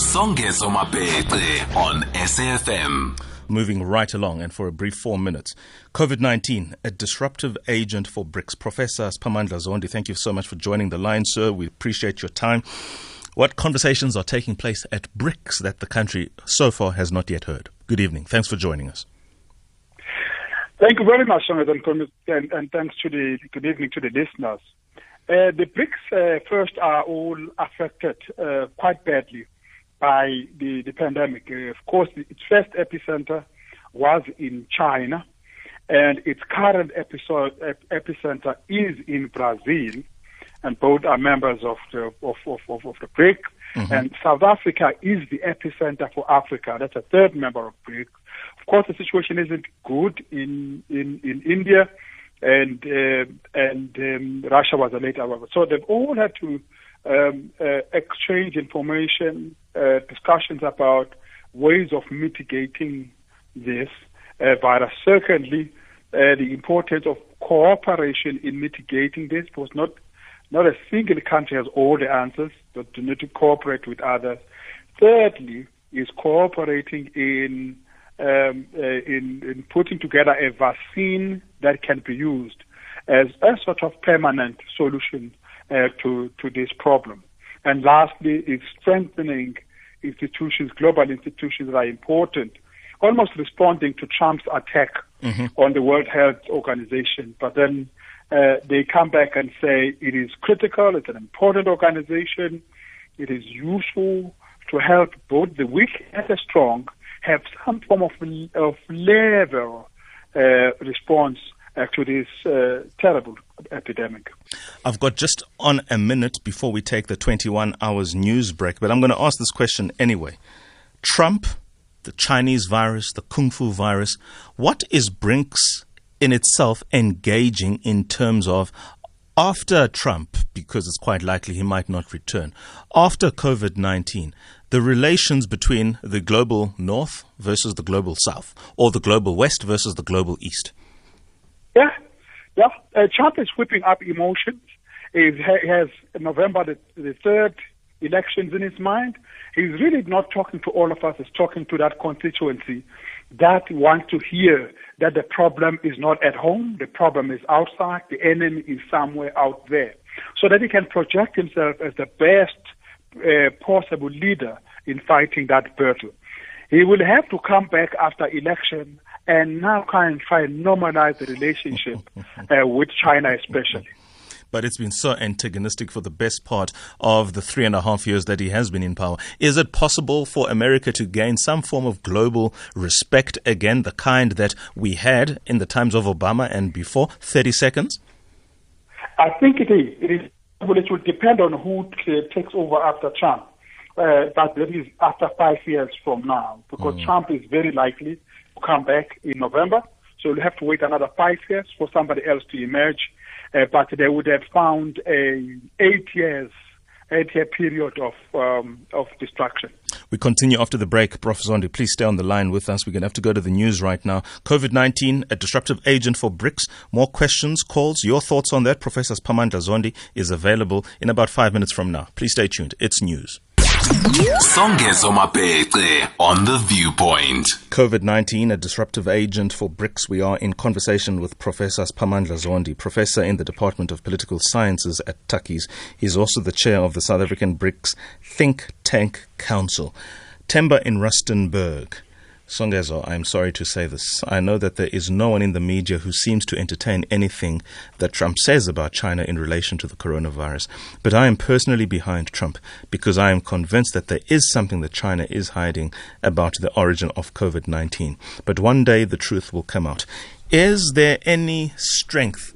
Songezo Mapete on SAFM. Moving right along, and for a brief four minutes. COVID 19, a disruptive agent for BRICS. Professor Siphamandla Zondi, thank you so much for joining the line, sir. We appreciate your time. What conversations are taking place at BRICS that the country so far has not yet heard? Good evening. Thanks for joining us. Thank you very much, Jonathan, and, and thanks to the good evening to the listeners. Uh, the BRICS uh, first are all affected uh, quite badly by the, the pandemic. Uh, of course, its first epicenter was in China, and its current episode, epicenter is in Brazil, and both are members of the of, of, of, of the BRIC. Mm-hmm. And South Africa is the epicenter for Africa. That's a third member of BRIC. Of course, the situation isn't good in in, in India and uh, and um, Russia was a late arrival. So they've all had to um, uh, exchange information, uh, discussions about ways of mitigating this uh, virus. Secondly, uh, the importance of cooperation in mitigating this, because not not a single country has all the answers, but you need to cooperate with others. Thirdly, is cooperating in um, uh, in, in putting together a vaccine that can be used as a sort of permanent solution to, to this problem. And lastly, is strengthening institutions, global institutions that are important, almost responding to Trump's attack mm-hmm. on the World Health Organization. But then uh, they come back and say it is critical, it's an important organization, it is useful to help both the weak and the strong have some form of, of level uh, response uh, to this uh, terrible epidemic. I've got just on a minute before we take the 21 hours news break, but I'm going to ask this question anyway. Trump, the Chinese virus, the Kung Fu virus, what is BRICS in itself engaging in terms of after Trump, because it's quite likely he might not return, after COVID 19, the relations between the global north versus the global south, or the global west versus the global east? Yeah. Uh, Trump is whipping up emotions. He has November the, the 3rd elections in his mind. He's really not talking to all of us, he's talking to that constituency that wants to hear that the problem is not at home, the problem is outside, the enemy is somewhere out there. So that he can project himself as the best uh, possible leader in fighting that battle. He will have to come back after election and now kind of try and normalize the relationship uh, with China, especially but it's been so antagonistic for the best part of the three and a half years that he has been in power. Is it possible for America to gain some form of global respect again, the kind that we had in the times of Obama and before? 30 seconds? I think it is. It is. Well, it will depend on who takes over after Trump. Uh, but that is after five years from now, because mm. Trump is very likely come back in November. So we'll have to wait another five years for somebody else to emerge uh, but they would have found a eight years eight year period of um, of destruction. We continue after the break. Professor Zondi, please stay on the line with us. We're going to have to go to the news right now. COVID 19, a disruptive agent for BRICS. More questions, calls, your thoughts on that. Professor Siphamandla Zondi is available in about five minutes from now. Please stay tuned. It's news. Songezo on The Viewpoint. COVID 19, a disruptive agent for BRICS. We are in conversation with Professor Siphamandla Zondi, professor in the Department of Political Sciences at Tukkies. He's also the chair of the South African BRICS Think Tank Council. Temba in Rustenburg. Songezo, I'm sorry to say this. I know that there is no one in the media who seems to entertain anything that Trump says about China in relation to the coronavirus. But I am personally behind Trump because I am convinced that there is something that China is hiding about the origin of COVID 19. But one day the truth will come out. Is there any strength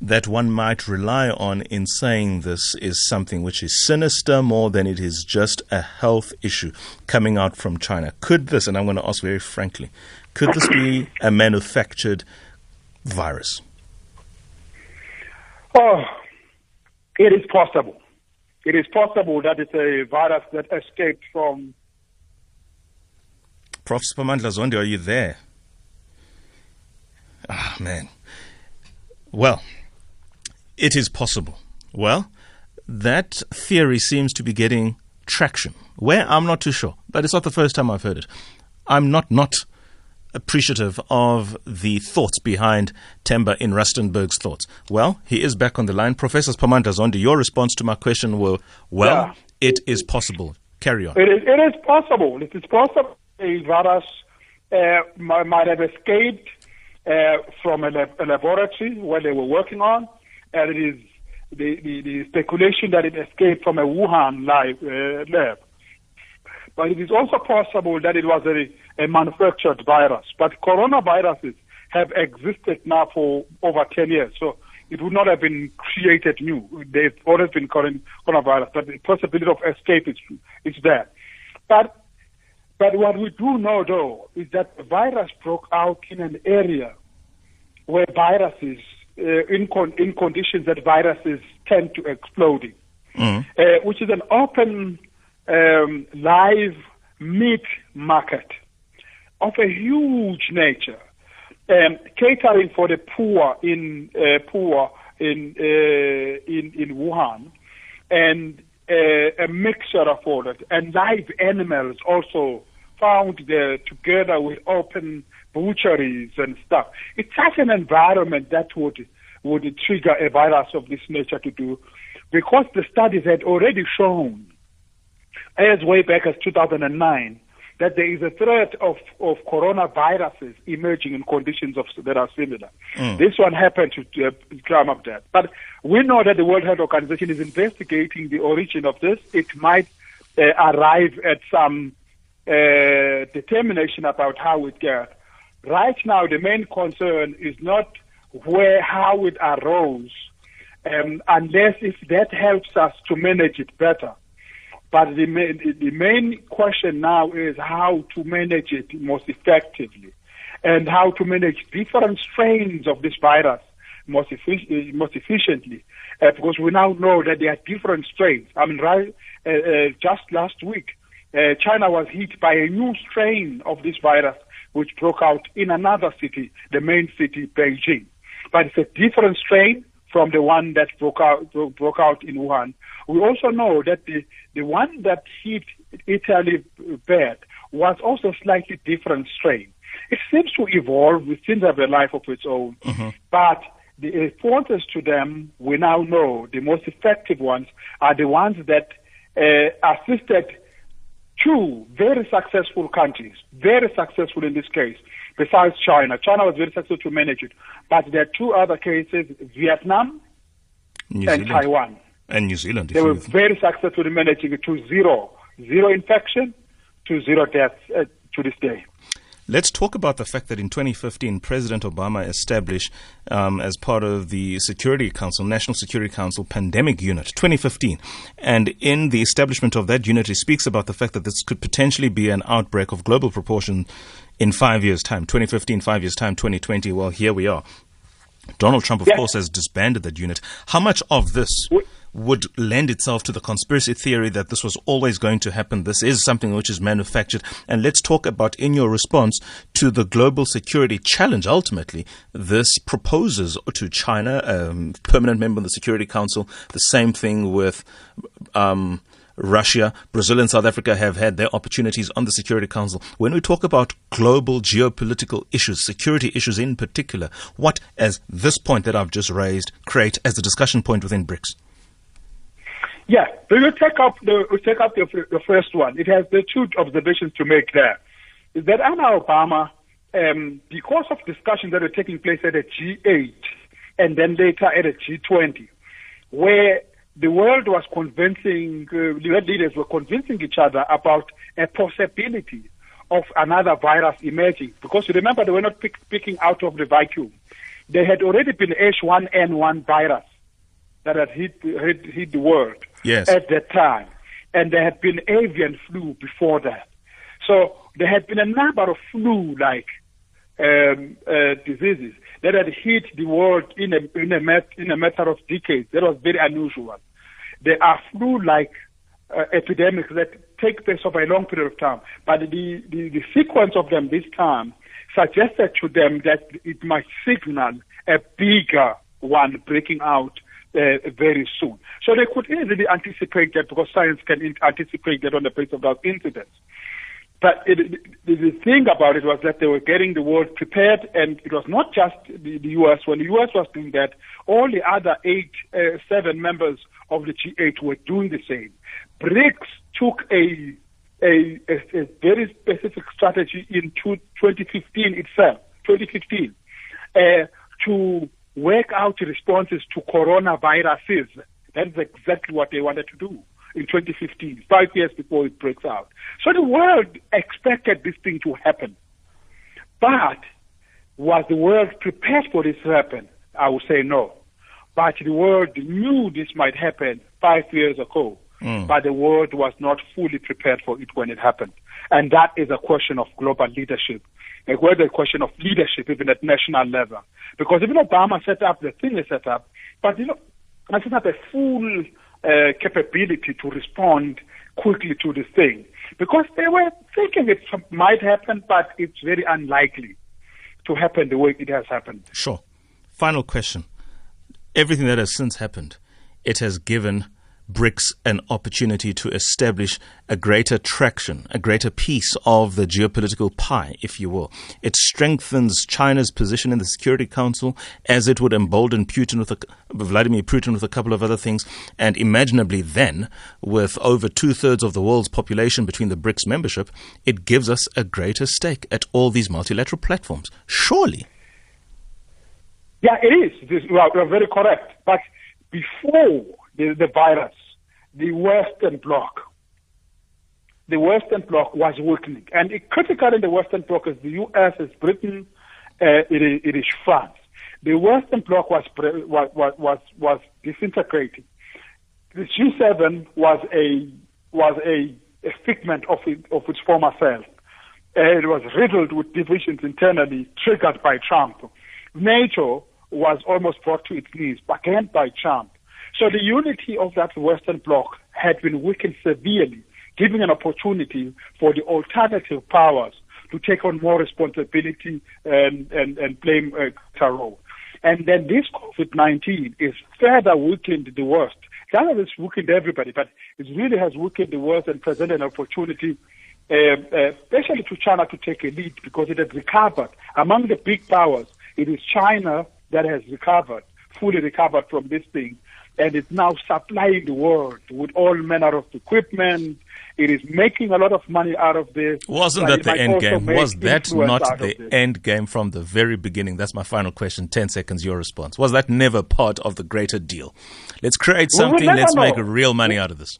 that one might rely on in saying this is something which is sinister more than it is just a health issue coming out from China. Could this, and I'm going to ask very frankly, could this be a manufactured virus? Oh, it is possible. It is possible that it's a virus that escaped from. Prof. Siphamandla Zondi, are you there? Ah, man. Well, it is possible. Well, that theory seems to be getting traction. Where I'm not too sure, but it's not the first time I've heard it. I'm not not appreciative of the thoughts behind Temba in Rustenburg's thoughts. Well, he is back on the line. Professor Sphamandla Zondi, your response to my question were, well, yeah. it is possible. Carry on. It is, it is possible. It is possible a virus uh, might have escaped uh, from a, lab- a, laboratory where they were working on, and it is the, the, the speculation that it escaped from a Wuhan live, uh, lab. But it is also possible that it was a, a manufactured virus. But coronaviruses have existed now for over 10 years. So it would not have been created new. They've always been coronavirus, but the possibility of escape is, is there. But but what we do know, though, is that the virus broke out in an area where viruses, in, con- in conditions that viruses tend to explode mm. uh, which is an open, um, live meat market of a huge nature, um, catering for the poor in uh, poor in uh, in in Wuhan, and uh, a mixture of all that, and live animals also found there together with open butcheries and stuff. It's such an environment that would would trigger a virus of this nature to do, because the studies had already shown, as way back as 2009, that there is a threat of, of coronaviruses emerging in conditions of, that are similar. Mm. This one happened to uh, come up there. But we know that the World Health Organization is investigating the origin of this. It might uh, arrive at some uh, determination about how it gets. Right now, the main concern is not where, how it arose, um, unless if that helps us to manage it better. But the main, the main question now is how to manage it most effectively and how to manage different strains of this virus most, effic- most efficiently. Uh, because we now know that there are different strains. I mean, right, uh, uh, just last week, uh, China was hit by a new strain of this virus which broke out in another city, the main city, Beijing. But it's a different strain from the one that broke out, broke out in Wuhan. We also know that the, the one that hit Italy bad was also a slightly different strain. It seems to evolve, it seems to have a life of its own, mm-hmm. but the responses to them, we now know the most effective ones are the ones that uh, assisted two very successful countries, very successful in this case, besides China. China was very successful to manage it. But there are two other cases, Vietnam New and Zealand. Taiwan. And New Zealand. They were very successful in managing it to zero, zero infection to zero deaths uh, to this day. Let's talk about the fact that in 2015, President Obama established, um, as part of the Security Council, National Security Council Pandemic Unit, 2015. And in the establishment of that unit, he speaks about the fact that this could potentially be an outbreak of global proportion in five years' time. 2015, five years' time, 2020. Well, here we are. Donald Trump, of course, has disbanded that unit. How much of this would lend itself to the conspiracy theory that this was always going to happen. This is something which is manufactured. And let's talk about, in your response to the global security challenge, ultimately, this proposes to China, a um, permanent member of the Security Council, the same thing with. Um, Russia, Brazil, and South Africa have had their opportunities on the Security Council. When we talk about global geopolitical issues, security issues in particular, what, as this point that I've just raised, create as a discussion point within BRICS? Yeah, we will take up the take up the, the first one. It has the two observations to make there. Is that under Obama, um, because of discussions that were taking place at a G8 and then later at a G20, where the world was convincing, uh, leaders were convincing each other about a possibility of another virus emerging. Because you remember, they were not pick, picking out of the vacuum. There had already been H1N1 virus that had hit, hit, hit the world yes. at that time. And there had been avian flu before that. So there had been a number of flu-like um, uh, diseases that had hit the world in a, in, a in a matter of decades. That was very unusual. There are flu-like uh, epidemics that take place over a long period of time. But the, the, the sequence of them this time suggested to them that it might signal a bigger one breaking out uh, very soon. So they could easily anticipate that because science can anticipate that on the basis of those incidents. But it, the thing about it was that they were getting the world prepared, and it was not just the, the U.S. When the U.S. was doing that, all the other eight, uh, seven members of the G8 were doing the same. BRICS took a a, a, a very specific strategy in 2015 itself, 2015, uh, to work out responses to coronaviruses. That's exactly what they wanted to do in 2015, five years before it breaks out. So the world expected this thing to happen. But was the world prepared for this to happen? I would say no. But the world knew this might happen five years ago. Mm. But the world was not fully prepared for it when it happened. And that is a question of global leadership. Like whether a question of leadership even at national level. Because even Obama set up the thing he set up, but you know, I set up a full uh, capability to respond quickly to this thing because they were thinking it might happen, but it's very unlikely to happen the way it has happened. Sure. Final question. Everything that has since happened, it has given BRICS an opportunity to establish a greater traction, a greater piece of the geopolitical pie, if you will. It strengthens China's position in the Security Council as it would embolden Putin with a, Vladimir Putin with a couple of other things. And imaginably then, with over two thirds of the world's population between the BRICS membership, it gives us a greater stake at all these multilateral platforms. Surely. Yeah, it is. You are, you are very correct. But before the, the virus, the Western Bloc, the Western Bloc was weakening. And critical in the Western Bloc is the U.S., is Britain, uh, it, is, it is France. The Western Bloc was, was, was, was disintegrating. The G7 was a, was a, a figment of, it, of its former self. Uh, it was riddled with divisions internally triggered by Trump. NATO was almost brought to its knees, again by Trump. So the unity of that Western Bloc had been weakened severely, giving an opportunity for the alternative powers to take on more responsibility and, and, and play a role. And then this COVID-19 is further weakened the worst. China has weakened everybody, but it really has weakened the worst and presented an opportunity, uh, uh, especially to China to take a lead because it has recovered. Among the big powers, it is China that has recovered, fully recovered from this thing and it's now supplying the world with all manner of equipment. It is making a lot of money out of this. Wasn't that the end game? Was that not the end game from the very beginning? That's my final question. 10 seconds, your response. Was that never part of the greater deal? Let's create something, let's know. make real money out of this.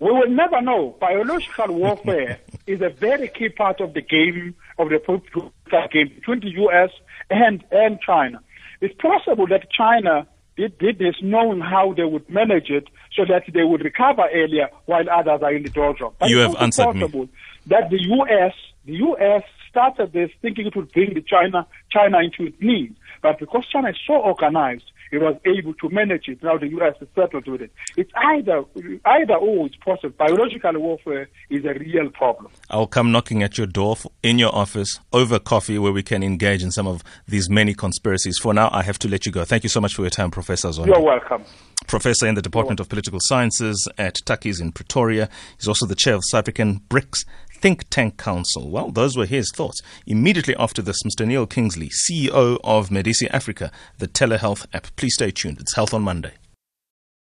We will never know. Biological warfare is a very key part of the game, of the political game between the U.S. and, and China. It's possible that China did, did this knowing how they would manage it so that they would recover earlier while others are in the doldrums. You have answered me. That the U.S. the U.S. started this thinking it would bring the China China into its knees, but because China is so organized, it was able to manage it. Now the U.S. is settled with it. It's either either or it's possible. Biological warfare is a real problem. I'll come knocking at your door in your office over coffee where we can engage in some of these many conspiracies. For now, I have to let you go. Thank you so much for your time, Professor Zondi. You're welcome. Professor in the Department of Political Sciences at Tukkies in Pretoria. He's also the chair of South African BRICS Think Tank Council. Well, those were his thoughts. Immediately after this, Mr. Neil Kingsley, CEO of Medici Africa, the telehealth app. Please stay tuned. It's Health on Monday.